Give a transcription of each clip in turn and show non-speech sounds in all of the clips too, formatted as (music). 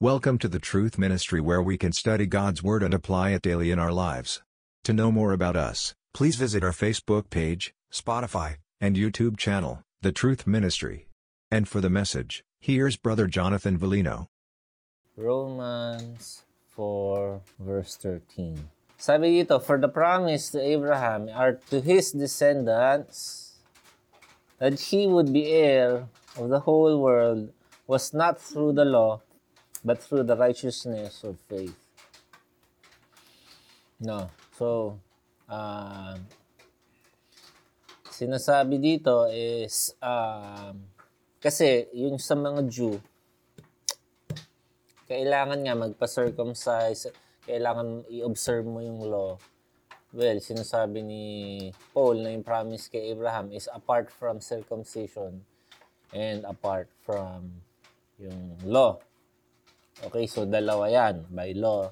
Welcome to the Truth Ministry where we can study God's Word and apply it daily in our lives. To know more about us, please visit our Facebook page, Spotify, and YouTube channel, The Truth Ministry. And for the message, here's Brother Jonathan Valino. Romans 4 verse 13. Sabi dito, For the promise to Abraham are to his descendants that he would be heir of the whole world was not through the law, but through the righteousness of faith. No. So, uh, sinasabi dito is, uh, kasi yung sa mga Jew, kailangan nga magpa-circumcise, kailangan i-observe mo yung law. Well, sinasabi ni Paul na yung promise kay Abraham is apart from circumcision and apart from yung law. Okay, so dalawa yan, by law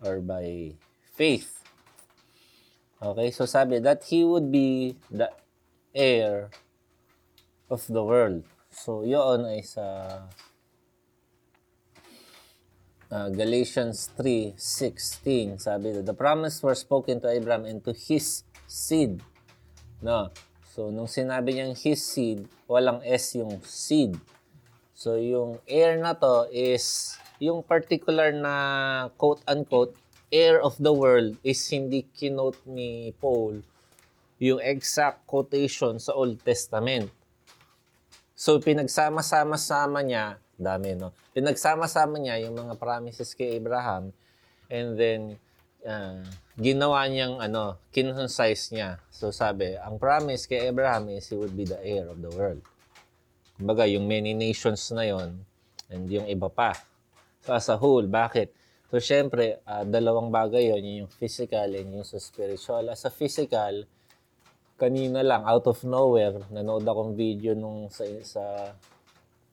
or by faith. Okay, so sabi that he would be the heir of the world. So, yun ay sa uh, Galatians 3:16 sabi that the promise were spoken to Abraham and to his seed. No. So nung sinabi niyang his seed, walang s yung seed. So yung heir na to is yung particular na quote unquote heir of the world is hindi kinote ni Paul yung exact quotation sa Old Testament. So pinagsama-sama-sama niya Dami, no? Pinagsama-sama niya yung mga promises kay Abraham and then uh, ginawa niyang ano, kinconcise niya. So sabi, ang promise kay Abraham is he would be the heir of the world. Kumbaga, yung many nations na yon and yung iba pa. So as a whole, bakit? So syempre, uh, dalawang bagay yon yung physical and yung sa spiritual. As a physical, kanina lang, out of nowhere, nanood akong video nung sa, sa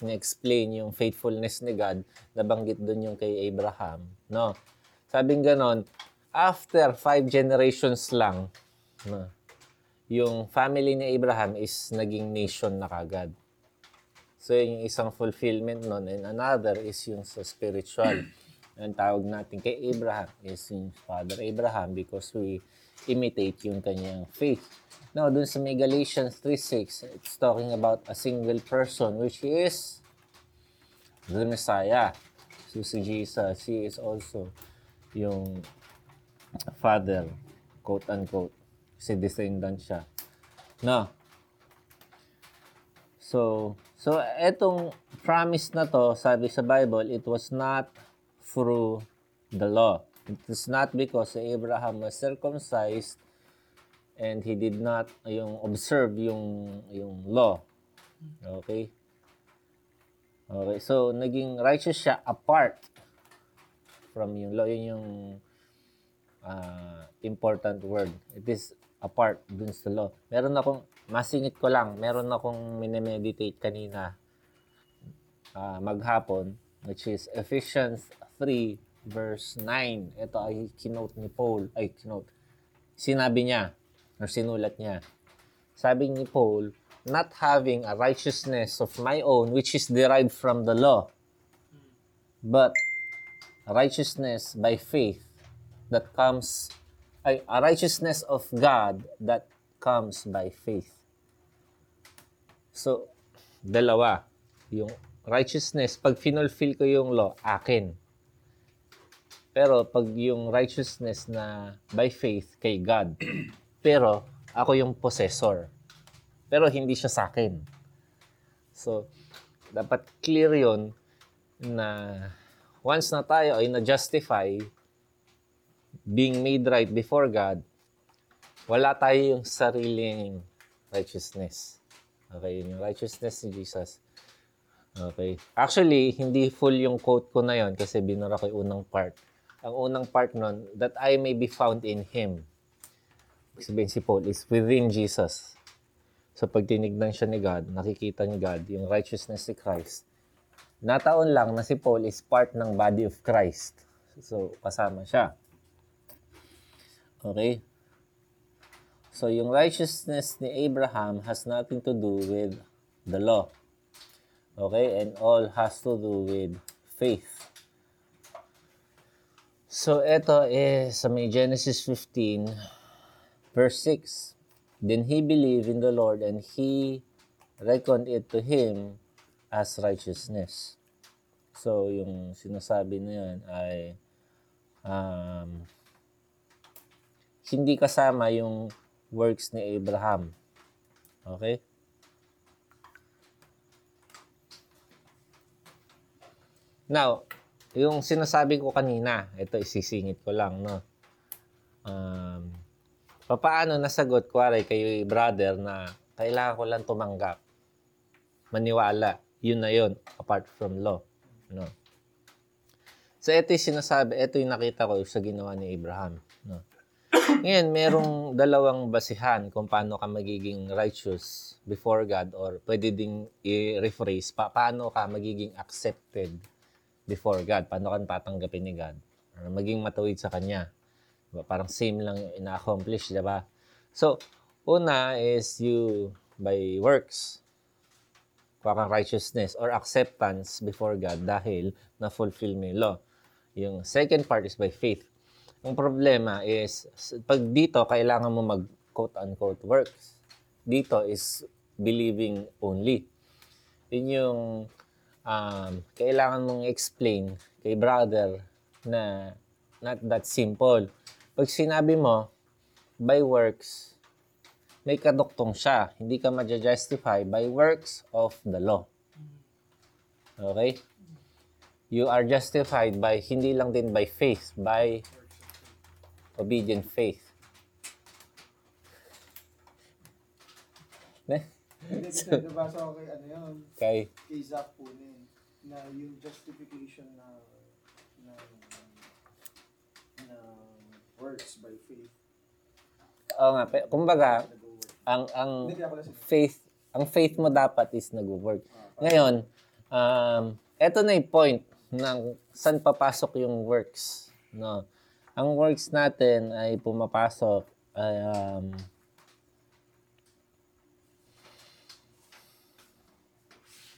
na-explain yung faithfulness ni God, nabanggit doon yung kay Abraham. No? Sabing ganon, after five generations lang, no, yung family ni Abraham is naging nation na kagad. So, yung isang fulfillment nun. And another is yung sa spiritual. (clears throat) Ang tawag natin kay Abraham is yung Father Abraham because we imitate yung kanyang faith. Now, dun sa may Galatians 3.6, it's talking about a single person, which is the Messiah. So, si Jesus, he is also yung father, quote-unquote. Si descendant siya. No. So, so etong promise na to, sabi sa Bible, it was not through the law. It is not because Abraham was circumcised and he did not yung observe yung yung law. Okay? Okay, so naging righteous siya apart from yung law. Yun yung uh, important word. It is apart dun sa law. Meron akong, masingit ko lang, meron akong minemeditate kanina uh, maghapon, which is Ephesians 3 verse 9. Ito ay kinote ni Paul, ay kinote. Sinabi niya, or sinulat niya. Sabi ni Paul, not having a righteousness of my own which is derived from the law, but righteousness by faith that comes, ay, a righteousness of God that comes by faith. So, dalawa. Yung righteousness, pag finulfill ko yung law, akin. Pero pag yung righteousness na by faith kay God, (clears throat) pero ako yung possessor. Pero hindi siya sa akin. So, dapat clear yon na once na tayo ay na-justify being made right before God, wala tayo yung sariling righteousness. Okay, yun yung righteousness ni Jesus. Okay. Actually, hindi full yung quote ko na yon kasi binura ko yung unang part. Ang unang part nun, that I may be found in Him sabihin si Paul, is within Jesus. So pag tinignan siya ni God, nakikita ni God yung righteousness ni Christ. Nataon lang na si Paul is part ng body of Christ. So kasama siya. Okay? So yung righteousness ni Abraham has nothing to do with the law. Okay? And all has to do with faith. So, ito is sa may Genesis 15, verse 6. Then he believed in the Lord and he reckoned it to him as righteousness. So, yung sinasabi na yan ay um, hindi kasama yung works ni Abraham. Okay? Now, yung sinasabi ko kanina, ito isisingit ko lang, no? Um, papaano nasagot, kuwari kayo brother na kailangan ko lang tumanggap. Maniwala. Yun na yun, apart from law. No? So, ito yung sinasabi, ito yung nakita ko sa ginawa ni Abraham. No? Ngayon, merong dalawang basihan kung paano ka magiging righteous before God or pwede ding i-rephrase, pa paano ka magiging accepted before God, paano ka tatanggapin ni God or maging matuwid sa Kanya. Diba? Parang same lang ina-accomplish, di ba? So, una is you by works, kuha righteousness or acceptance before God dahil na-fulfill mo yung law. Yung second part is by faith. Ang problema is, pag dito, kailangan mo mag quote-unquote works. Dito is believing only. Yun yung um, kailangan mong explain kay brother na not that simple. Pag sinabi mo, by works, may kaduktong siya. Hindi ka ma-justify by works of the law. Okay? You are justified by, hindi lang din by faith, by obedient faith. Ne? Hindi, kasi nabasa ko kay ano yun, Kay, kay Zach Punin, na yung justification na na na works by faith. oo nga, pe- kumbaga, ang, ang faith, ang faith mo dapat is nag-work. Ngayon, um, eto na yung point ng saan papasok yung works. No? Ang works natin ay pumapasok ay, um,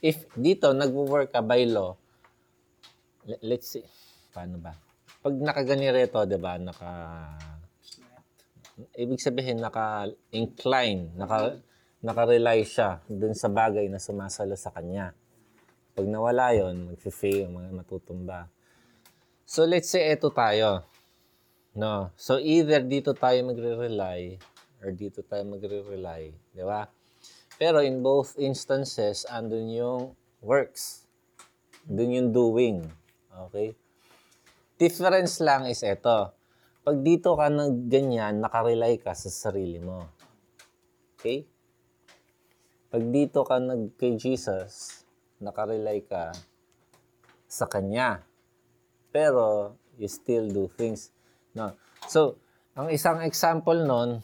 if dito nagwo-work ka by law, le- let's see, paano ba? Pag nakaganirito, 'di ba, naka ibig sabihin naka-incline, naka naka-rely siya dun sa bagay na sumasalo sa kanya. Pag nawala yon, mag-fail, mga matutumba. So let's say eto tayo. No. So either dito tayo magre-rely or dito tayo magre-rely, di ba? Pero in both instances, andun yung works. Dun yung doing. Okay? Difference lang is eto. Pag dito ka nag ganyan, nakarely ka sa sarili mo. Okay? Pag dito ka nag kay Jesus, nakarely ka sa Kanya. Pero, you still do things. No. So, ang isang example nun,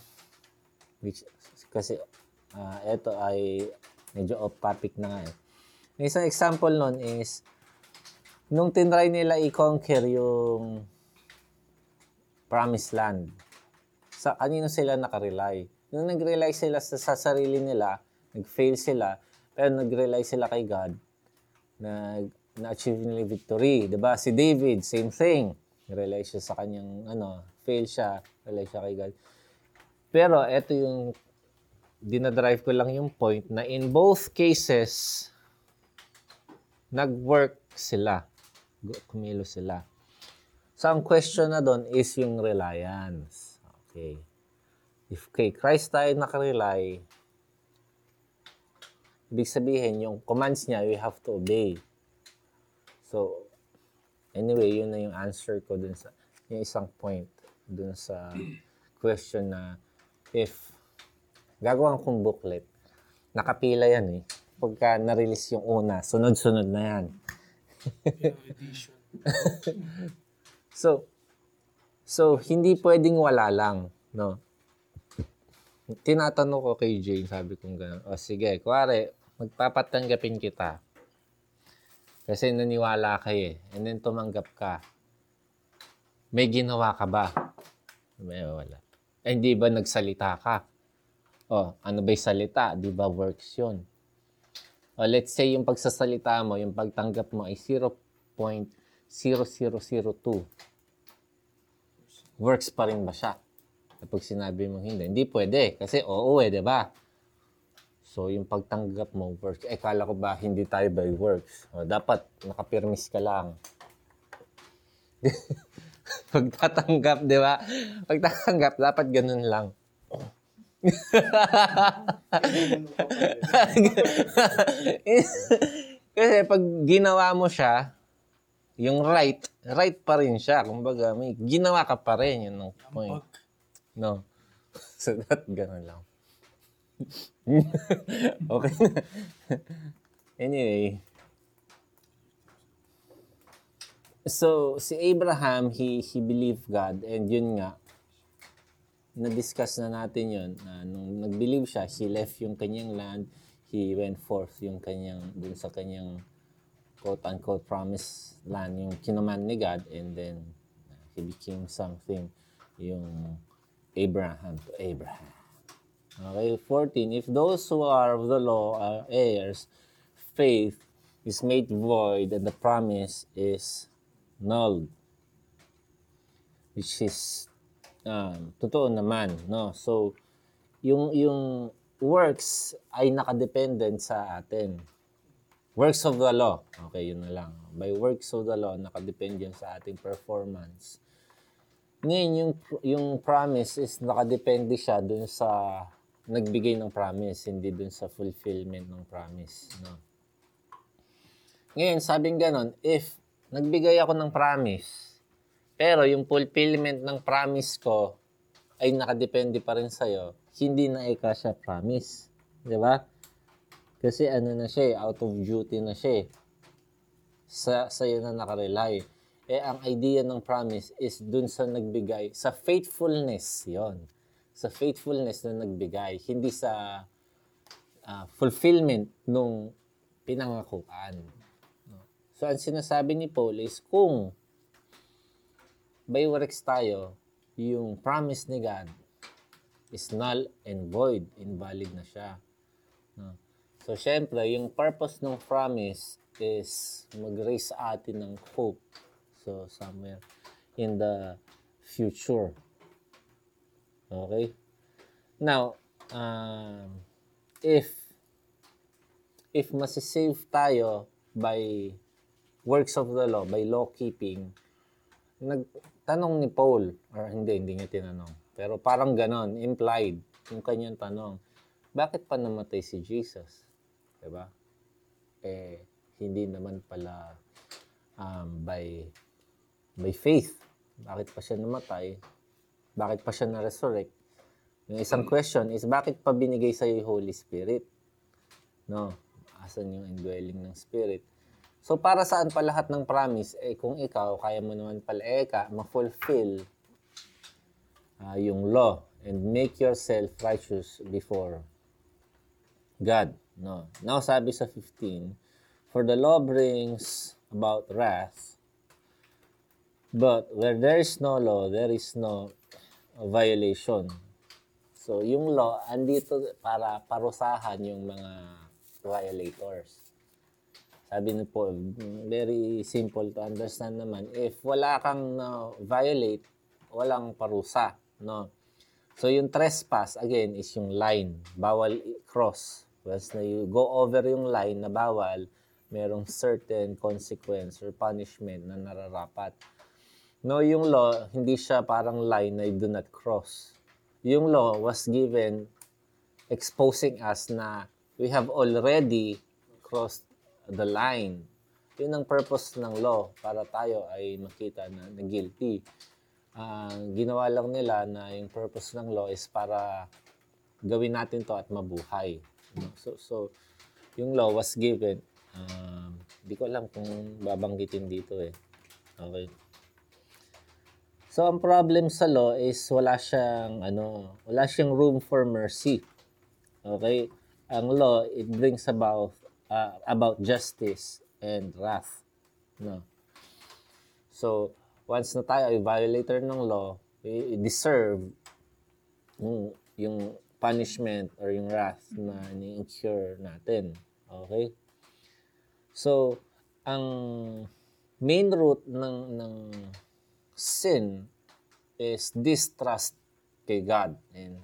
which, kasi, ah ito ay medyo off topic na nga eh. Ang isang example nun is, nung tinry nila i-conquer yung promised land, sa kanino sila nakarely? Nung nag-rely sila sa, sa sarili nila, nag-fail sila, pero nag-rely sila kay God, nag na-achieve nila victory, ba? Si David, same thing. Rely siya sa kanyang ano, fail siya, rely siya kay God. Pero ito yung dinadrive ko lang yung point na in both cases nag-work sila. Kumilos sila. So ang question na doon is yung reliance. Okay. If kay Christ tayo nakarely, ibig sabihin yung commands niya, we have to obey. So, anyway, yun na yung answer ko dun sa, yung isang point dun sa question na if gagawin kong booklet, nakapila yan eh. Pagka na-release yung una, sunod-sunod na yan. (laughs) so, so, hindi pwedeng wala lang, no? Tinatanong ko kay Jane, sabi kong gano'n, o sige, kuwari, magpapatanggapin kita. Kasi naniwala ka eh. And then tumanggap ka. May ginawa ka ba? May wala. Eh, hindi ba nagsalita ka? O, ano ba yung salita? Di ba works yun? O, let's say yung pagsasalita mo, yung pagtanggap mo ay 0.0002. works pa rin ba siya? Kapag sinabi mo hindi, hindi pwede. Kasi oo eh, di ba? So, yung pagtanggap mo, works. Eh, kala ko ba hindi tayo by works? O, dapat nakapirmis ka lang. (laughs) Pagtatanggap, di ba? Pagtatanggap, dapat ganun lang. (laughs) Kasi pag ginawa mo siya, yung right, right pa rin siya. Kumbaga, may ginawa ka pa rin. Yun ang point. No. (laughs) So, that, ganun lang. (laughs) okay na. anyway. So, si Abraham, he, he believed God. And yun nga, na-discuss na natin yun. Na nung nag-believe siya, he left yung kanyang land. He went forth yung kanyang, dun sa kanyang quote-unquote promised land, yung kinaman ni God. And then, he became something, yung Abraham to Abraham. Okay, 14. If those who are of the law are heirs, faith is made void and the promise is null. Which is um, totoo naman, no? So, yung, yung works ay nakadependent sa atin. Works of the law. Okay, yun na lang. By works of the law, nakadepende yun sa ating performance. Ngayon, yung, yung promise is nakadepende siya dun sa nagbigay ng promise, hindi dun sa fulfillment ng promise. No? Ngayon, sabing ganon, if nagbigay ako ng promise, pero yung fulfillment ng promise ko ay nakadepende pa rin sa'yo, hindi na ika siya promise. Di ba? Kasi ano na siya eh, out of duty na siya eh. Sa, sa'yo na nakarely. Eh, ang idea ng promise is dun sa nagbigay, sa faithfulness yon Sa faithfulness na nagbigay, hindi sa ah, fulfillment nung pinangakuan. So, ang sinasabi ni Paul is kung by works tayo, yung promise ni God is null and void, invalid na siya. So, syempre, yung purpose ng promise is mag-raise atin ng hope. So, somewhere in the future. Okay? Now, um, if if masisave tayo by works of the law, by law keeping, nagtanong ni Paul, or hindi, hindi niya tinanong. Pero parang ganon, implied, yung kanyang tanong, bakit pa namatay si Jesus? Diba? Eh, hindi naman pala um, by by faith. Bakit pa siya namatay? Bakit pa siya na-resurrect? Yung isang question is, bakit pa binigay sa'yo yung Holy Spirit? No? Asan yung indwelling ng Spirit? So, para saan pa lahat ng promise? Eh, kung ikaw, kaya mo naman pala, eh, ka, ma-fulfill ah, yung law and make yourself righteous before God. No. Now, sabi sa 15, For the law brings about wrath, but where there is no law, there is no violation. So, yung law, andito para parusahan yung mga violators. Sabi ni Paul, very simple to understand naman. If wala kang na violate, walang parusa, no? So yung trespass again is yung line, bawal cross. Once na you go over yung line na bawal, merong certain consequence or punishment na nararapat. No, yung law, hindi siya parang line na do not cross. Yung law was given exposing us na we have already crossed the line. Yun ang purpose ng law para tayo ay makita na, na guilty. Ah, ginawa lang nila na yung purpose ng law is para gawin natin to at mabuhay. So, so yung law was given. Um, di ko alam kung babanggitin dito eh. Okay. So, ang problem sa law is wala siyang, ano, wala siyang room for mercy. Okay? Ang law, it brings about, uh, about justice and wrath. No? So, once na tayo ay violator ng law, we deserve yung, yung punishment or yung wrath na ni-incur natin. Okay? So, ang main root ng, ng sin is distrust kay God. And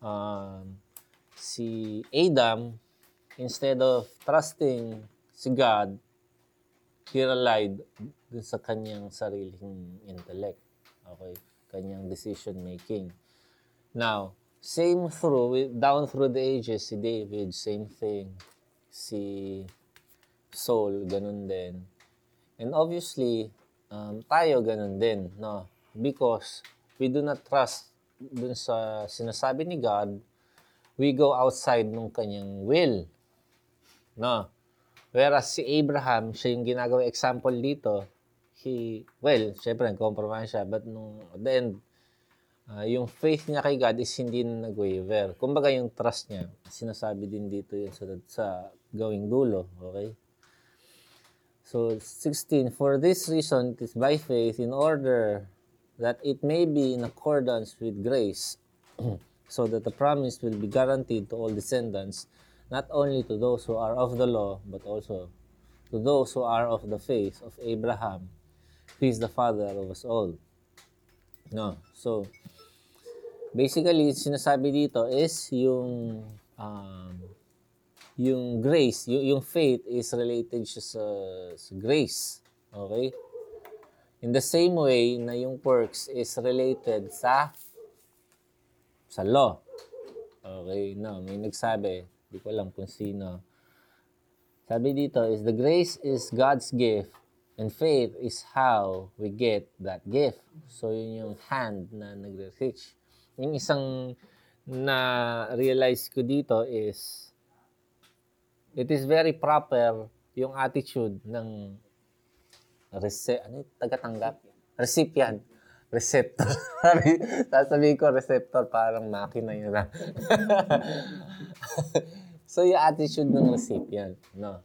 um, si Adam, instead of trusting si God, he relied dun sa kanyang sariling intellect. Okay? Kanyang decision making. Now, same through, down through the ages, si David, same thing. Si Saul, ganun din. And obviously, um, tayo ganun din, no? Because we do not trust dun sa sinasabi ni God, we go outside nung kanyang will. No? Whereas si Abraham, siya yung ginagawa example dito, he, well, syempre, compromise siya, but nung, at the end, ah, yung faith niya kay God is hindi na nag-waver. Kumbaga yung trust niya, sinasabi din dito yun sa, sa gawing dulo, okay? So, 16, For this reason, it is by faith in order that it may be in accordance with grace, (clears throat) so that the promise will be guaranteed to all descendants, not only to those who are of the law, but also to those who are of the faith of Abraham, who is the father of us all. No. So, basically, sinasabi dito is yung um, yung grace, yung, yung faith is related siya sa, sa grace. Okay? In the same way na yung works is related sa sa law. Okay, no, may nagsabi, di ko alam kung sino. Sabi dito is the grace is God's gift and faith is how we get that gift. So yun yung hand na nagre-reach. Yung isang na realize ko dito is it is very proper yung attitude ng rece ano tagatanggap? Recipient. Receptor. (laughs) Sabi, sasabihin ko receptor, parang makina yun na. (laughs) so, yung attitude ng recipient, no?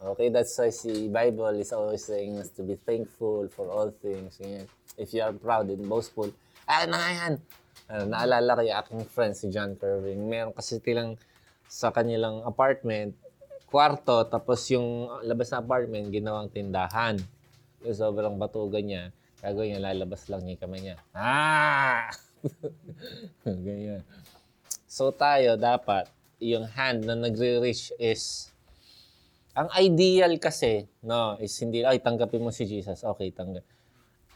Okay, that's why si Bible is always saying us to be thankful for all things. If you are proud and boastful, ah, na nga yan. Ah, naalala ko yung aking friend, si John Kerwin. Meron kasi tilang sa kanilang apartment, kwarto, tapos yung labas na apartment, ginawang tindahan. Yung sobrang batugan niya, gagawin niya, lalabas lang niya kamay niya. Ah! (laughs) Ganyan. So tayo, dapat, yung hand na nagre-reach is, ang ideal kasi, no, is hindi, ay, tanggapin mo si Jesus. Okay, tanggap.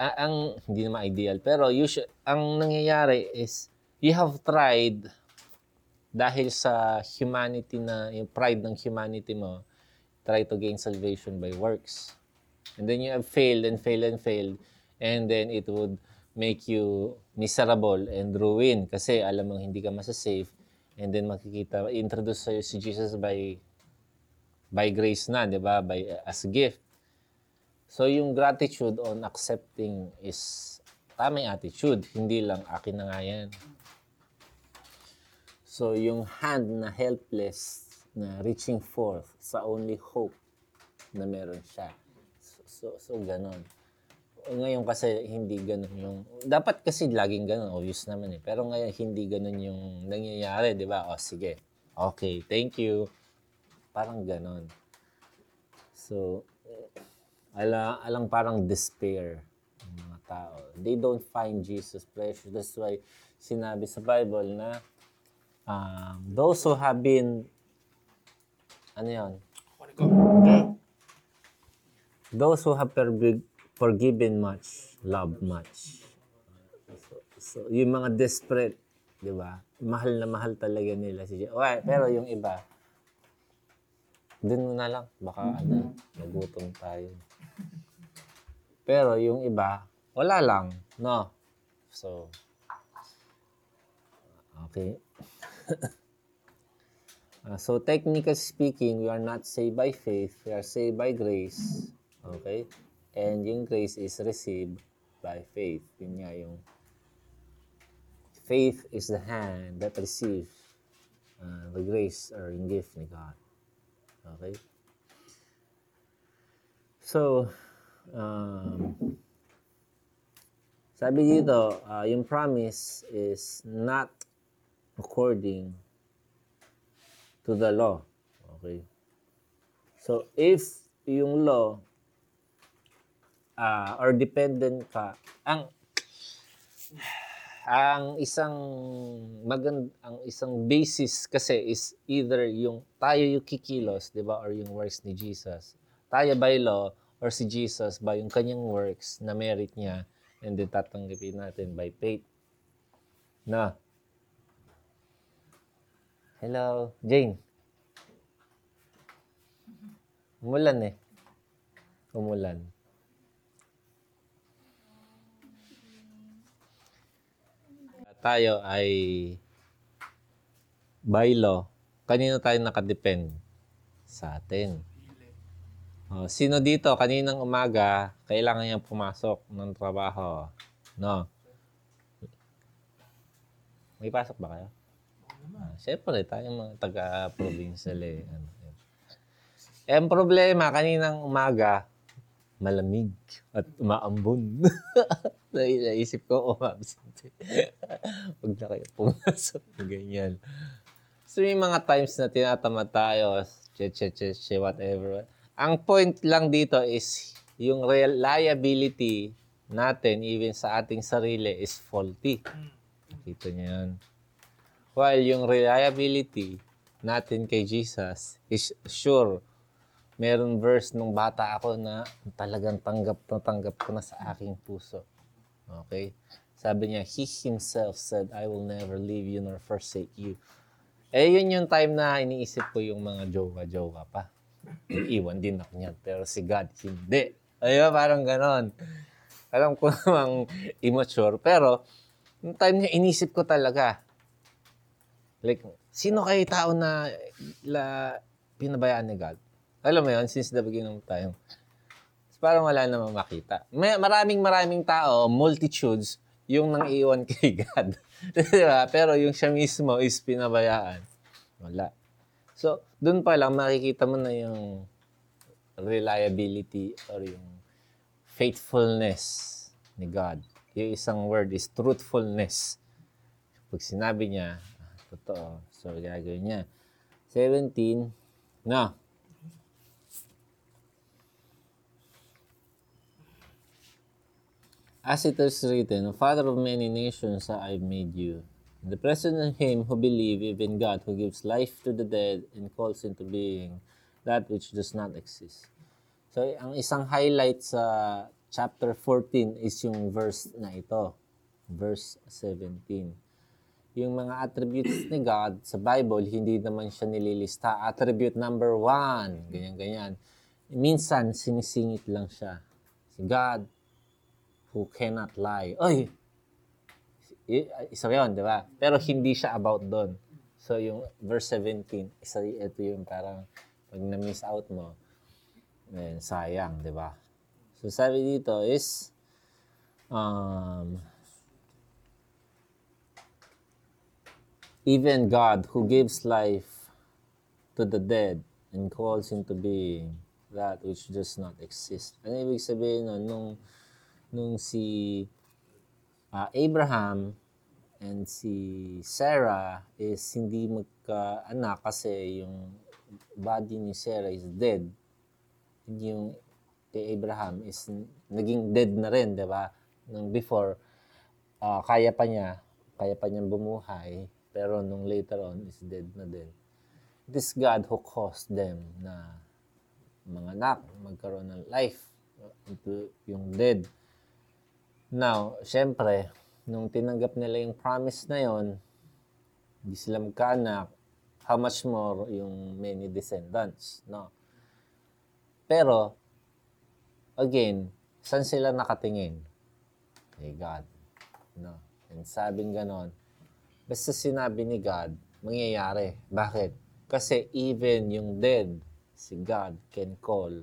A- ang, hindi naman ideal, pero usually, ang nangyayari is, you have tried, dahil sa humanity na, yung pride ng humanity mo, try to gain salvation by works. And then you have failed and failed and failed, and then it would make you miserable and ruin kasi alam mong hindi ka masasave and then makikita introduce sa'yo si Jesus by by grace na, 'di ba? By as a gift. So yung gratitude on accepting is tamang attitude, hindi lang akin na nga yan. So yung hand na helpless na reaching forth sa only hope na meron siya. So, so, so ganon. Ngayon kasi hindi ganon yung... Dapat kasi laging ganon, obvious naman eh. Pero ngayon hindi ganon yung nangyayari, di ba? O sige, okay, thank you. Parang ganon. So, ala, alang parang despair ng mga tao. They don't find Jesus precious. That's why sinabi sa Bible na um, those who have been ano yun? Those who have forgi- forgiven much, love much. So, so yung mga desperate, di ba? Mahal na mahal talaga nila si Jesus. Okay, pero yung iba, dun na lang. Baka ano, nagutom tayo. Pero yung iba, wala lang. No? So, okay. Uh, (laughs) so technically speaking, we are not saved by faith, we are saved by grace. Okay? And yung grace is received by faith. Yun nga yung faith is the hand that receives uh, the grace or yung gift ni God. Okay? So, um, sabi dito, uh, yung promise is not according to the law. Okay? So, if yung law uh, or dependent ka, ang ang isang magand ang isang basis kasi is either yung tayo yung kikilos, 'di ba, or yung works ni Jesus. Tayo by law or si Jesus by yung kanyang works na merit niya and then tatanggapin natin by faith. Na. Hello, Jane. Umulan eh. Umulan. tayo ay by law, kanino tayo nakadepend? Sa atin. Oh, sino dito, kaninang umaga, kailangan niyang pumasok ng trabaho? No? May pasok ba kayo? Ah, Siyempre, tayong mga taga-provincial eh. Ano, yun. Eh, ang problema, kaninang umaga, malamig at umaambon. (laughs) Nai- Naisip ko, umabsent. (laughs) Huwag na kayo pumasok. (laughs) Ganyan. So, may mga times na tinatamad tayo, che, che, che, che, whatever. Ang point lang dito is yung reliability natin, even sa ating sarili, is faulty. Kita niyo yan. While yung reliability natin kay Jesus is sure. Meron verse nung bata ako na talagang tanggap na tanggap ko na sa aking puso. Okay? Sabi niya, He Himself said, I will never leave you nor forsake you. Eh, yun yung time na iniisip ko yung mga jowa-jowa pa. Iwan din ako niyan. Pero si God, hindi. Ayun, parang ganon. Alam ko (laughs) namang immature. Pero, yung time niya, inisip ko talaga. Like, sino kayo tao na la, pinabayaan ni God? Alam mo yun, since the beginning of time. Parang wala namang makita. May, maraming maraming tao, multitudes, yung nang iwan kay (laughs) God. diba? Pero yung siya mismo is pinabayaan. Wala. So, dun pa lang makikita mo na yung reliability or yung faithfulness ni God. Yung isang word is truthfulness. Pag sinabi niya, totoo. So, gagawin niya. 17, na. As it is written, Father of many nations I have made you. The presence of him who believe, even God, who gives life to the dead and calls into being that which does not exist. So, ang isang highlight sa chapter 14 is yung verse na ito. Verse 17. Yung mga attributes ni God sa Bible, hindi naman siya nililista. Attribute number one, ganyan-ganyan. Minsan, sinisingit lang siya. Si God, who cannot lie. Oy! I- Isa yun, di ba? Pero hindi siya about doon. So, yung verse 17, isa ito yung parang pag na-miss out mo, eh, sayang, di ba? So, sabi dito is, um, even God who gives life to the dead and calls into being that which does not exist. Ano ibig sabihin nun? Nung, nung si ah, Abraham and si Sarah is hindi magka-anak kasi yung body ni Sarah is dead. Yung kay Abraham is naging dead na rin, di ba? Nung before, ah, kaya pa niya, kaya pa niyang bumuhay, pero nung later on is dead na din. This God who caused them na mga magkaroon ng life yung dead. Now, syempre, nung tinanggap nila yung promise na yon, hindi sila magkaanak, how much more yung many descendants, no? Pero, again, saan sila nakatingin? Kay God, no? And sabing ganon, basta sinabi ni God, mangyayari. Bakit? Kasi even yung dead, si God can call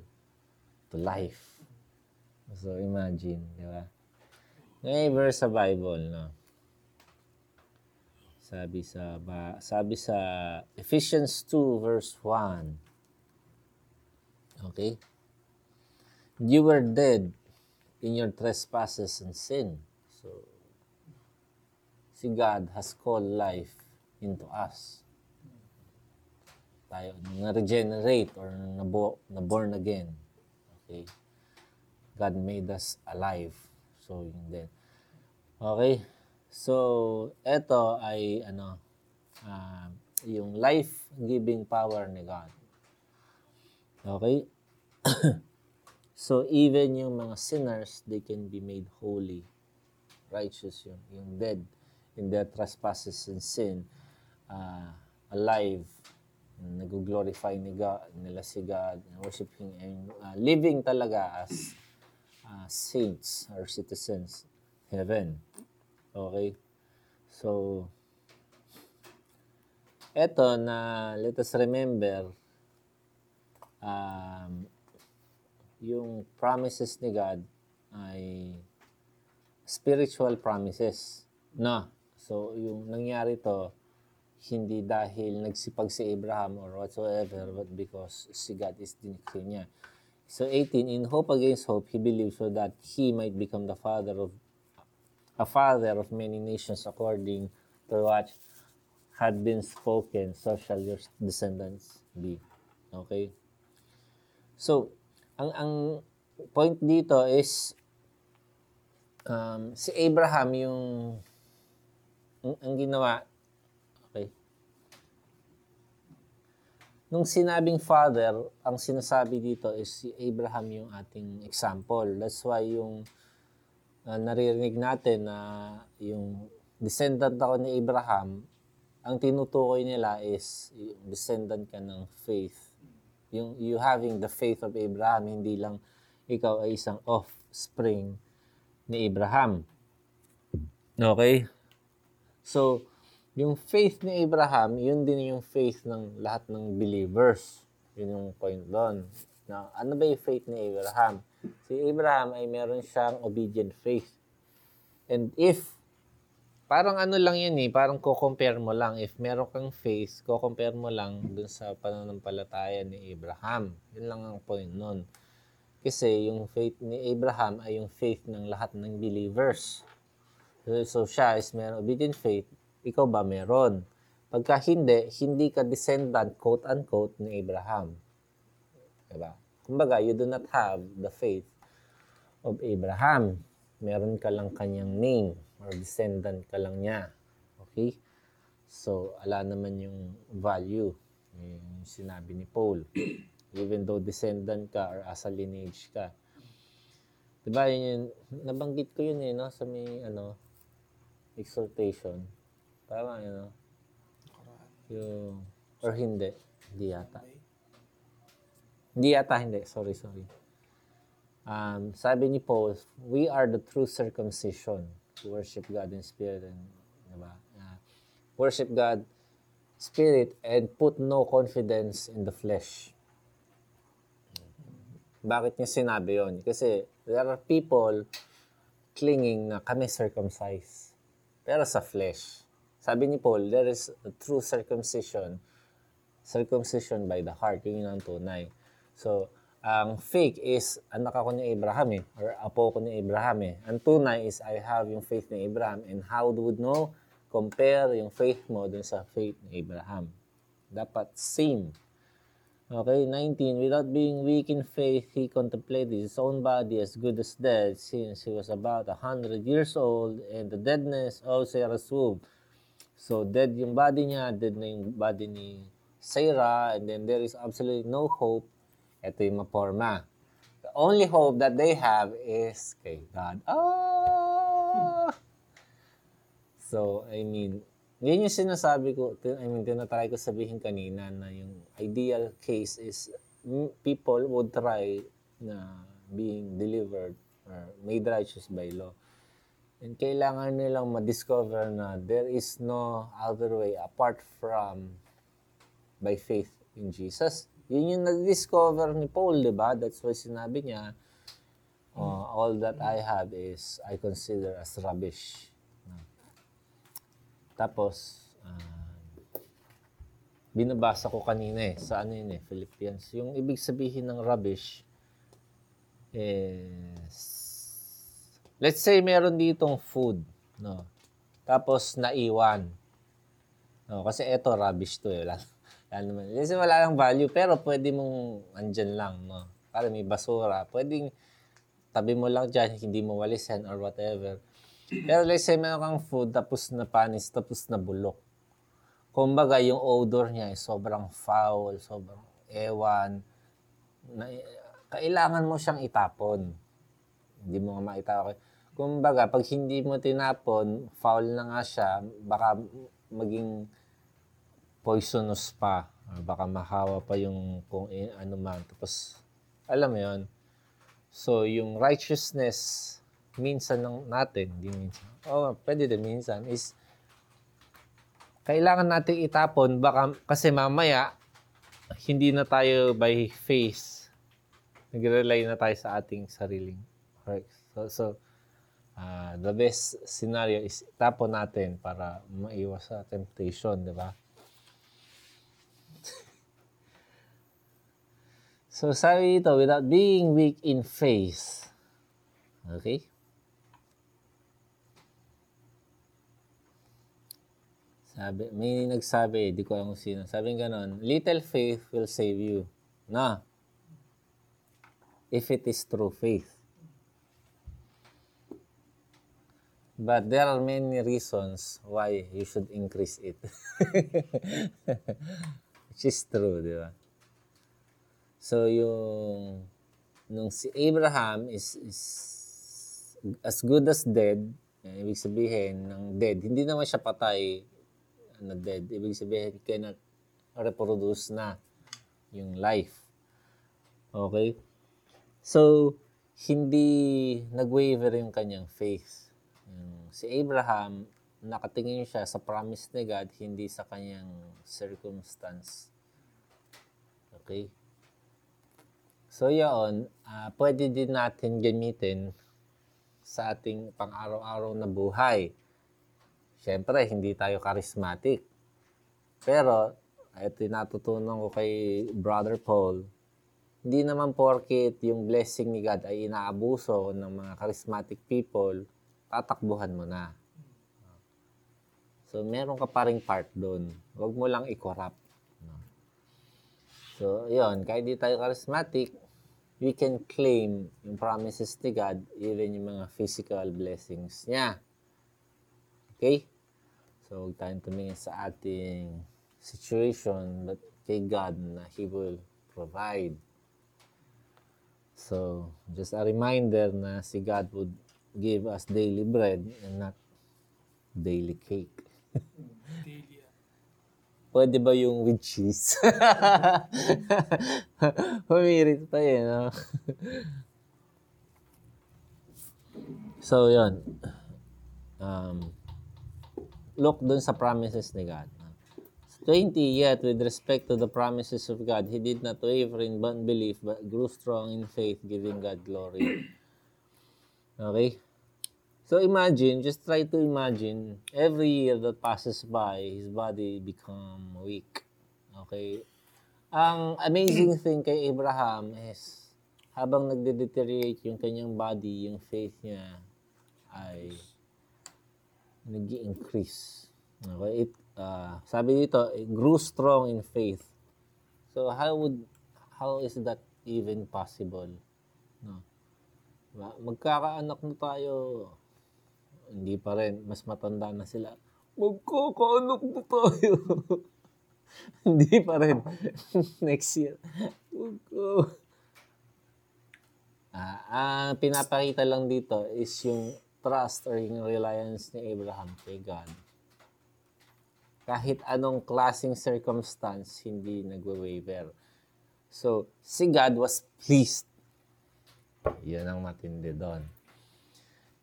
to life. So, imagine, di ba? May verse sa Bible, no? Sabi sa ba, sabi sa Ephesians 2 verse 1. Okay? You were dead in your trespasses and sin. So si God has called life into us. Tayo na-regenerate or nabo, na-born again. Okay? God made us alive. So, yun din. Okay? So, eto ay ano, ah, yung life-giving power ni God. Okay? (coughs) so, even yung mga sinners, they can be made holy. Righteous yung, yung dead in their trespasses and sin. ah, alive. Nag-glorify ni God, nila si God, worshiping and ah, living talaga as ah, saints or citizens heaven. Okay? So, eto na let us remember um, yung promises ni God ay spiritual promises. Na. So, yung nangyari to, hindi dahil nagsipag si Abraham or whatsoever, but because si God is dinikri niya. So 18, in hope against hope, he believed so that he might become the father of a father of many nations according to what had been spoken, so shall your descendants be. Okay? So, ang ang point dito is um, si Abraham yung ang, ang ginawa okay. Nung sinabing father ang sinasabi dito is si Abraham yung ating example. That's why yung uh, naririnig natin na yung descendant ako ni Abraham ang tinutukoy nila is descendant ka ng faith. Yung you having the faith of Abraham hindi lang ikaw ay isang offspring ni Abraham. Okay so yung faith ni Abraham, yun din yung faith ng lahat ng believers. Yun yung point doon. Na, ano ba yung faith ni Abraham? Si Abraham ay meron siyang obedient faith. And if, parang ano lang yan eh, parang ko-compare mo lang. If meron kang faith, ko-compare mo lang dun sa pananampalataya ni Abraham. Yun lang ang point nun. Kasi yung faith ni Abraham ay yung faith ng lahat ng believers. So, siya is meron obedient faith, ikaw ba meron? Pagka hindi, hindi ka descendant, quote-unquote, ni Abraham. Diba? Kumbaga, you do not have the faith of Abraham. Meron ka lang kanyang name or descendant ka lang niya. Okay? So, ala naman yung value. Yung sinabi ni Paul. (clears throat) Even though descendant ka or as a lineage ka. Diba, yun yun, nabanggit ko yun eh, no? Sa may, ano, exhortation. Tama, you know? Yung, or hindi. Hindi yata. Hindi yata, hindi. Sorry, sorry. Um, sabi ni Paul, we are the true circumcision to worship God in spirit and, diba? Uh, worship God spirit and put no confidence in the flesh. Bakit niya sinabi yon? Kasi there are people clinging na kami circumcised. Pero sa flesh. Sabi ni Paul, there is a true circumcision. Circumcision by the heart. Yun yung tunay. So, ang fake is anak ako ni Abraham eh, or apo ko ni Abraham eh. Ang tunay is I have yung faith ni Abraham and how would know? Compare yung faith mo dun sa faith ni Abraham. Dapat same. Okay, 19. Without being weak in faith, he contemplated his own body as good as dead since he was about a hundred years old and the deadness of Sarah's womb. So, dead yung body niya, dead na yung body ni Sarah, and then there is absolutely no hope. Ito yung maporma. The only hope that they have is kay God. Ah! So, I mean, yun yung sinasabi ko, I mean, tinatry ko sabihin kanina na yung ideal case is people would try na being delivered or made righteous by law. And kailangan nilang ma-discover na there is no other way apart from by faith in Jesus. Yun yung na-discover ni Paul, di ba? That's why sinabi niya, uh, all that I have is I consider as rubbish. Tapos, uh, binabasa ko kanina eh, sa ano yun eh, Philippians. Yung ibig sabihin ng rubbish is, let's say meron ditong food, no? Tapos naiwan. No, kasi eto rubbish to eh. Wala, naman. Kasi wala lang value, pero pwede mong andyan lang, no? Para may basura. Pwedeng tabi mo lang dyan, hindi mo walisan or whatever. Pero let's say meron kang food tapos na panis, tapos na bulok. Kumbaga, yung odor niya ay sobrang foul, sobrang ewan. Na, kailangan mo siyang itapon. Hindi mo nga maitapon. Kumbaga, pag hindi mo tinapon, foul na nga siya, baka maging poisonous pa. Baka mahawa pa yung kung ano man. Tapos, alam mo yun. So, yung righteousness, minsan ng natin, hindi minsan, oh, pwede din minsan, is kailangan natin itapon baka kasi mamaya hindi na tayo by faith nagre-rely na tayo sa ating sariling works. So, so ah, the best scenario is itapon natin para maiwas sa temptation, di ba? (laughs) so, sabi dito, without being weak in faith. Okay? Sabi, may nagsabi, di ko alam kung sino. Sabi ganon, little faith will save you. Na. If it is true faith. But there are many reasons why you should increase it. (laughs) Which is true, di ba? So, yung nung si Abraham is, is as good as dead, eh, ibig sabihin ng dead, hindi naman siya patay na dead. Ibig sabihin, cannot reproduce na yung life. Okay? So, hindi nag-waver yung kanyang faith. Si Abraham, nakatingin siya sa promise ni God, hindi sa kanyang circumstance. Okay? So, yun, ah, pwede din natin gamitin sa ating pang-araw-araw na buhay. Siyempre, hindi tayo charismatic. Pero, ito yung natutunan ko kay Brother Paul, hindi naman porket yung blessing ni God ay inaabuso ng mga charismatic people, tatakbuhan mo na. So, meron ka pa ring part doon. Huwag mo lang i-corrupt. So, yun, kahit di tayo charismatic, we can claim yung promises ni God, even yung mga physical blessings niya. Okay? So, huwag tayong tumingin sa ating situation, but kay God na He will provide. So, just a reminder na si God would give us daily bread and not daily cake. Daily. ah. Pwede ba yung with cheese? (laughs) Humirit pa eh, no? so, yun. Um, look dun sa promises ni God. 20, yet with respect to the promises of God, he did not waver in unbelief, but grew strong in faith, giving God glory. (clears throat) Okay? So imagine, just try to imagine, every year that passes by, his body become weak. Okay? Ang amazing (clears throat) thing kay Abraham is, habang nagde-deteriorate yung kanyang body, yung faith niya ay nag increase Okay? It, ah, sabi dito, it grew strong in faith. So how would, how is that even possible? No? Ma- Magkakaanak na tayo, hindi pa rin, mas matanda na sila. Magkakaanak na tayo. (laughs) hindi pa rin. (laughs) Next year. Magka... Ah, ang pinapakita lang dito is yung trust or yung reliance ni Abraham kay God. Kahit anong klaseng circumstance, hindi nagwe-waver. So, si God was pleased. Yan ang matindi doon.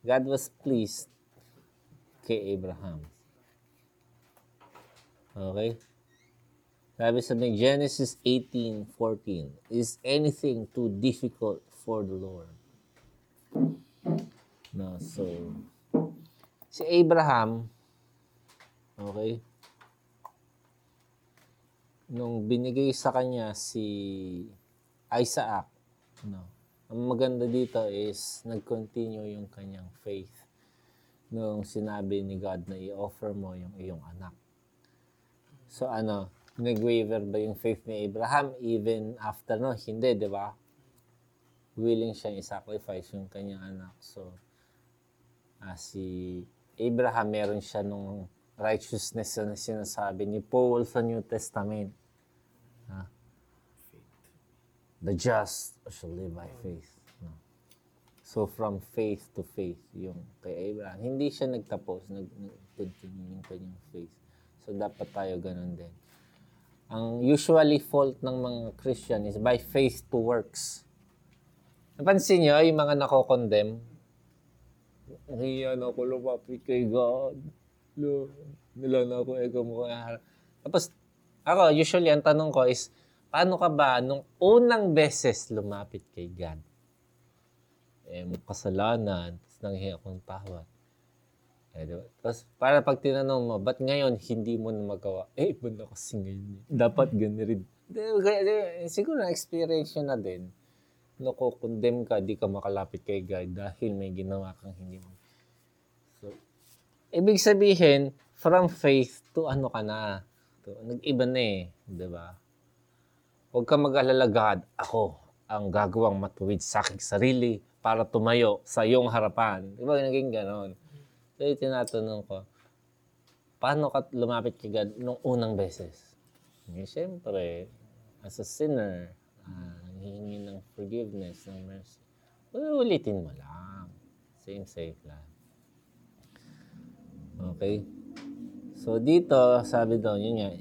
God was pleased kay Abraham. Okay? Sabi sa may Genesis 18:14, Is anything too difficult for the Lord? No, so, si Abraham, okay, nung binigay sa kanya si Isaac, no, ang maganda dito is nag-continue yung kanyang faith nung sinabi ni God na i-offer mo yung iyong anak. So ano, nag-waver ba yung faith ni Abraham even after no? Hindi, di ba? Willing siyang i-sacrifice yung kanyang anak. So, ah, si Abraham, meron siya nung righteousness na sinasabi ni Paul sa New Testament. Ah, the just shall live by faith. No? So from faith to faith, yung kay Abraham. Hindi siya nagtapos, nag, nag-continue yung kanyang faith. So dapat tayo ganun din. Ang usually fault ng mga Christian is by faith to works. Napansin nyo, yung mga nako-condemn, Nahiya na ako lumapit kay God. Lo, nila na ako ego mo. Tapos, ako, usually, ang tanong ko is, paano ka ba nung unang beses lumapit kay God? Eh, kasalanan, tapos nanghihingi akong tawad. Eh, diba? Tapos, para pag tinanong mo, ba't ngayon hindi mo na magawa? Eh, iba na kasi ngayon. eh. Dapat ganun rin. Kaya- di- Siguro na-experience na din. Nako-condemn ka, di ka makalapit kay God dahil may ginawa kang hindi mo. So, ibig sabihin, from faith to ano ka na. To, nag-iba na eh. Di ba? Huwag ka mag-alala, God. Ako ang gagawang matuwid sa aking sarili para tumayo sa iyong harapan. Di ba naging ganon? So, tinatanong ko, paano ka lumapit kay God nung unang beses? Eh, siyempre, as a sinner, ah, hihingi ng forgiveness, ng mercy. Ulitin mo lang. Same safe lang. Okay? So dito, sabi daw, yun nga,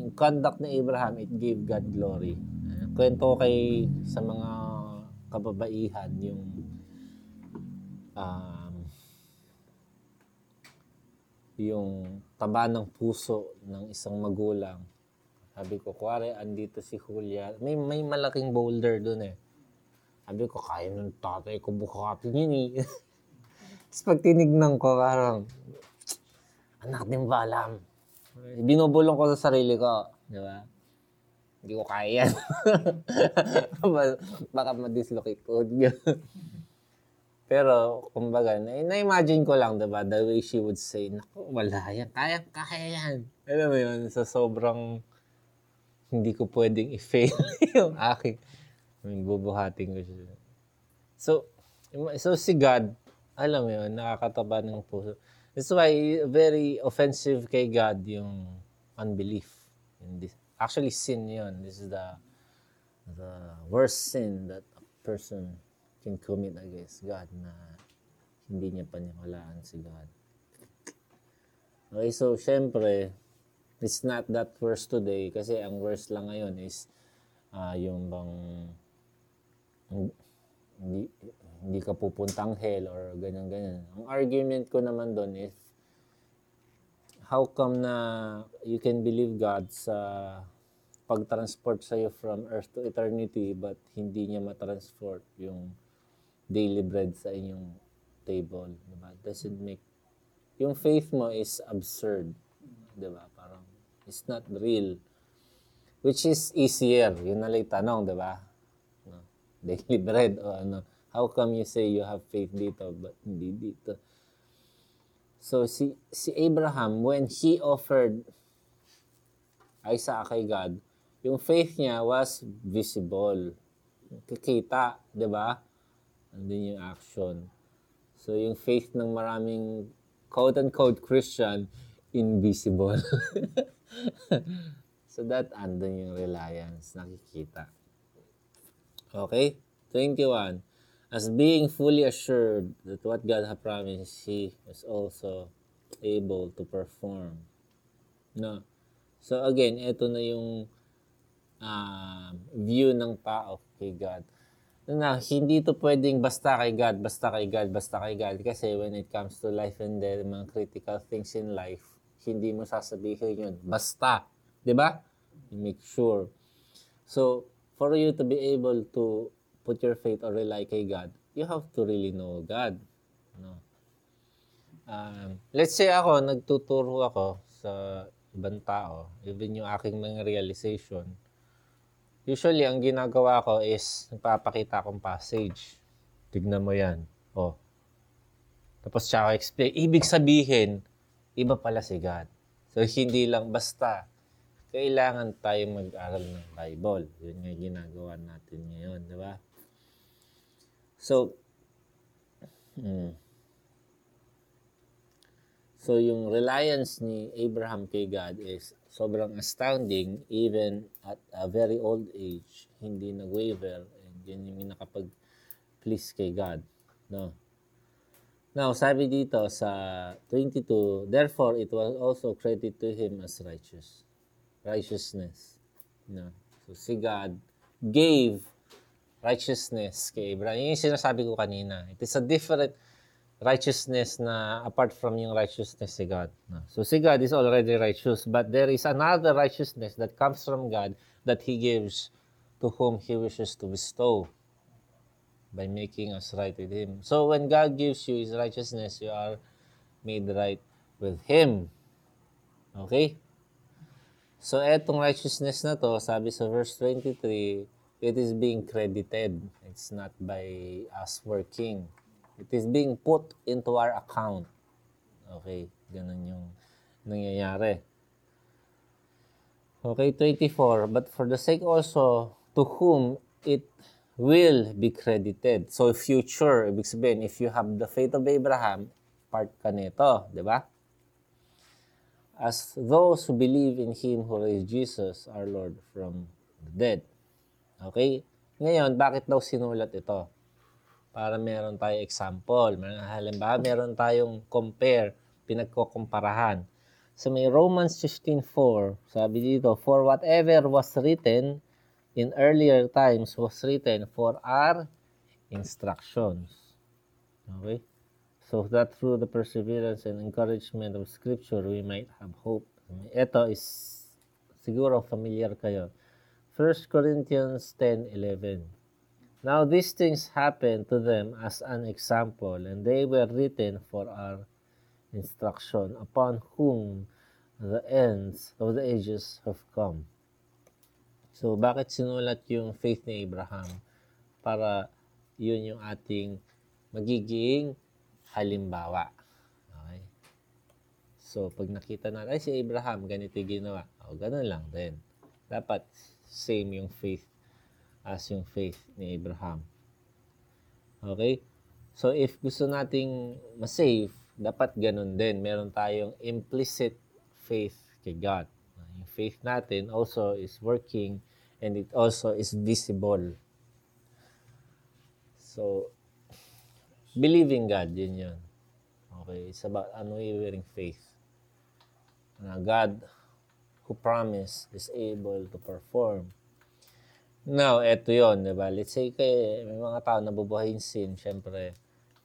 yung conduct ni Abraham, it gave God glory. Eh, Kwento kay sa mga kababaihan, yung um, yung taba ng puso ng isang magulang. Sabi ko, kuwari, andito si Julia. May, may malaking boulder dun eh. Sabi ko, kaya ng tatay ko bukatin yun eh. (laughs) Tapos pag tinignan ko, parang, anak din ba alam? Binubulong ko sa sarili ko. Di ba? Hindi ko kaya yan. Ba- (laughs) Baka ma-dislocate ko. (laughs) Pero, kumbaga, na- na-imagine ko lang, diba, the way she would say, naku, wala yan, kaya, kaya yan. Alam mo yun, sa sobrang hindi ko pwedeng i-fail (laughs) yung aking, I mean, bubuhatin ko siya. So, so si God, alam mo yun, nakakataba ng puso. That's why, very offensive kay God yung unbelief. Actually, sin yun. This is the the worst sin that a person can commit against God na hindi niya paniwalaan si God. Okay, so syempre, it's not that worst today kasi ang worst lang ngayon is ah, yung bang hindi, hindi ka pupuntang hell or ganyan-ganyan. Ang argument ko naman doon is how come na you can believe God sa pag-transport sa'yo from earth to eternity but hindi niya matransport yung daily bread sa inyong table. Diba? Doesn't make... Yung faith mo is absurd. Diba? It's not real. Which is easier. Yun na lang tanong, diba? No? (laughs) Daily bread o ano. How come you say you have faith dito but hindi dito? So, si, si Abraham, when he offered Isaac kay God, yung faith niya was visible. Kikita, di ba? Andun yung action. So, yung faith ng maraming quote-unquote Christian, invisible. (laughs) so, that andun yung reliance, nakikita. Okay? 21. As being fully assured that what God had promised, He was also able to perform. No. So again, ito na yung ah, view ng tao kay God. Na hindi to pwedeng basta kay God, basta kay God, basta kay God. Kasi when it comes to life and death, mga critical things in life, hindi mo sasabihin yun. Basta. 'Di ba? Make sure. So, for you to be able to put your faith or rely kay God, you have to really know God. No? Um, let's say ako, nagtuturo ako sa ibang tao, even yung aking mga realization, usually, ang ginagawa ko is, nagpapakita akong passage. Tignan mo yan. Oh. Tapos siya ako explain. Ibig sabihin, iba pala si God. So, hindi lang basta. Kailangan tayong mag-aral ng Bible. Yun nga ginagawa natin ngayon, di ba? So, hmm. So yung reliance ni Abraham kay God is sobrang astounding even at a very old age, hindi nag-waver and yun yung nakapag-please kay God. No? Now, sabi dito sa 22, Therefore, it was also credited to him as righteous. Righteousness. No? So, si God gave righteousness kay Abraham. Yun yung sinasabi ko kanina. It is a different righteousness na apart from yung righteousness si God. No? So, si God is already righteous, but there is another righteousness that comes from God that He gives to whom He wishes to bestow by making us right with Him. So when God gives you His righteousness, you are made right with Him. Okay? So etong righteousness na to, sabi sa verse 23, it is being credited. It's not by us working. It is being put into our account. Okay? Ganun yung nangyayari. Okay, 24. But for the sake also to whom it will be credited. So, future, ibig sabihin, if you have the faith of Abraham, part ka nito, di ba? As those who believe in Him who raised Jesus, our Lord, from the dead. Okay? Ngayon, bakit daw sinulat ito? Para meron tayo example. Halimbawa, meron tayong compare, pinagkukumparahan. So may Romans 15.4, sabi dito, For whatever was written in earlier times was written for our instructions. Okay? So that through the perseverance and encouragement of Scripture, we might have hope. Ito is, siguro familiar kayo. 1 Corinthians 10.11 Now these things happened to them as an example, and they were written for our instruction, upon whom the ends of the ages have come. So, bakit sinulat yung faith ni Abraham? Para yun yung ating magiging halimbawa. Okay? So, pag nakita natin, ay si Abraham, ganito yung ginawa. O, ganun lang din. Dapat same yung faith as yung faith ni Abraham. Okay? So, if gusto nating masave, dapat ganun din. Meron tayong implicit faith kay God. Faith natin also is working and it also is visible. So, believing God, yun yun. Okay, it's about unwavering faith. Na God who promised is able to perform. Now, eto yon di ba? Let's say kay may mga tao na bubuhay in sin, syempre,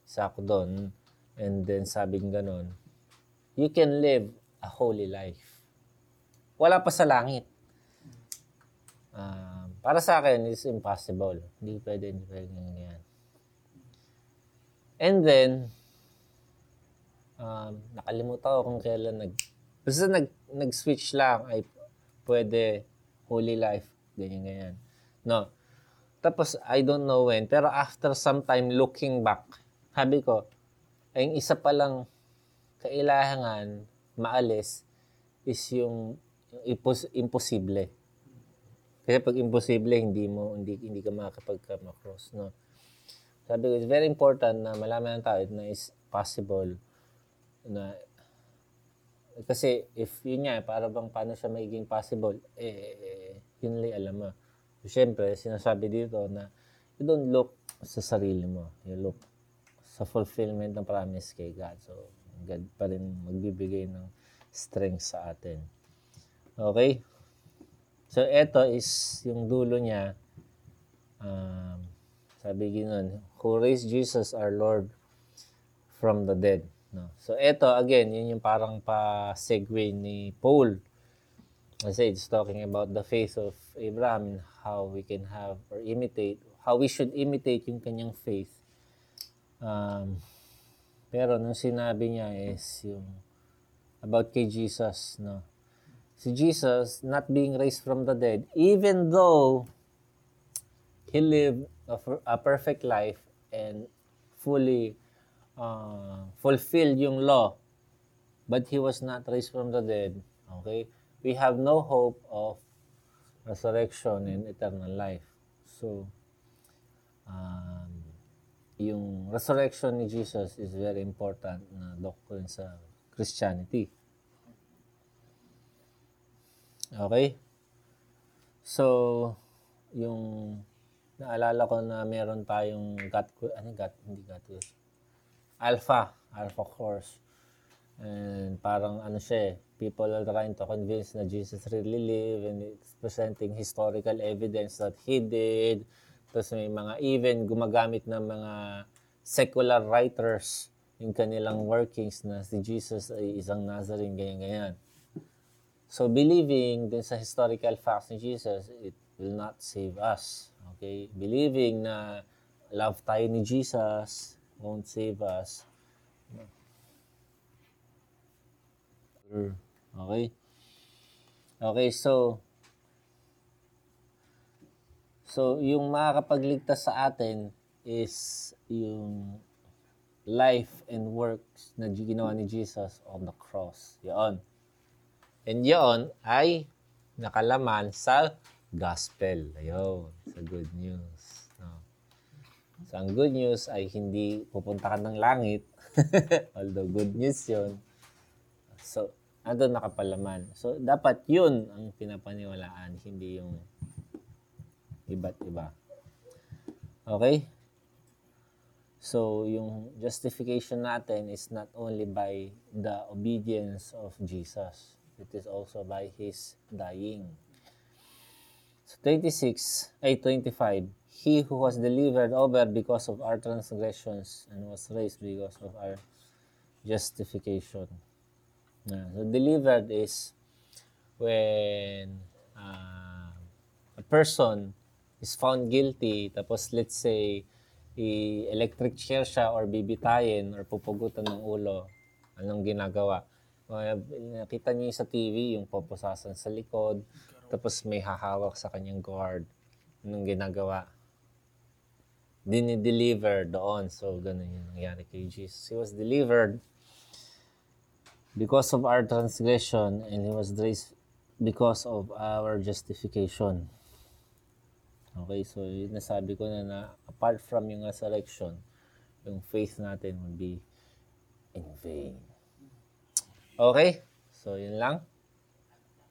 isa ako doon, and then sabing ganun, you can live a holy life. Wala pa sa langit. Ah, para sa akin, it's impossible. Hindi pwede, hindi pwede ganyan. And then, um, nakalimutan ko kung kailan nag... Basta nag, nag-switch lang ay pwede holy life, ganyan, ganyan. No. Tapos, I don't know when, pero after some time looking back, sabi ko, ay isa pa lang kailangan maalis is yung, impos- imposible. Kasi pag imposible, hindi mo hindi hindi ka makakapag-come across, no. Sabi ko, it's very important na malaman ng tao na is possible na kasi if yun nga, para bang paano siya magiging possible, eh, yun lang alam mo. So, syempre, sinasabi dito na you don't look sa sarili mo. You look sa fulfillment ng promise kay God. So, God pa rin magbibigay ng strength sa atin. Okay? So, ito is yung dulo niya. Um, sabi ganoon, who raised Jesus our Lord from the dead. No? So, ito, again, yun yung parang pa-segue ni Paul. Kasi it's talking about the faith of Abraham and how we can have or imitate, how we should imitate yung kanyang faith. Um, pero nung sinabi niya is yung about kay Jesus, no? Si Jesus not being raised from the dead, even though he lived a, a perfect life and fully uh, fulfilled yung law, but he was not raised from the dead, okay? We have no hope of resurrection and eternal life. So, um, yung resurrection ni Jesus is very important na doctrine sa Christianity. Okay? So, yung naalala ko na meron tayong got, ano got, hindi quiz. Alpha, alpha course. And parang ano siya eh, people are trying to convince na Jesus really lived and it's presenting historical evidence that he did. Tapos may mga even gumagamit ng mga secular writers yung kanilang workings na si Jesus ay isang Nazarene, ganyan-ganyan. So believing dun sa historical facts ni Jesus, it will not save us. Okay? Believing na love tayo ni Jesus won't save us. Okay? Okay, so So, yung makakapagligtas sa atin is yung life and works na ginawa ni Jesus on the cross. Yun. And yun ay nakalaman sa gospel. Ayun, sa good news. No. So, ang good news ay hindi pupunta ka ng langit. (laughs) Although good news yun. So, andun nakapalaman. So, dapat yun ang pinapaniwalaan, hindi yung iba't iba. Okay? So, yung justification natin is not only by the obedience of Jesus. It is also by His dying. So, 26, ay 25, He who was delivered over because of our transgressions and was raised because of our justification. Yeah, so, delivered is when uh, a person is found guilty, tapos let's say, i-electric chair siya or bibitayin or pupugutan ng ulo, anong ginagawa? Nakita niyo sa TV, yung pupusasan sa likod, tapos may hahawak sa kanyang guard. Anong ginagawa? Dinideliver doon. So, ganun yung nangyari kay Jesus. He was delivered because of our transgression and He was raised because of our justification. Okay, so yun nasabi ko na na apart from yung resurrection, yung faith natin would be in vain. Okay? So, yun lang.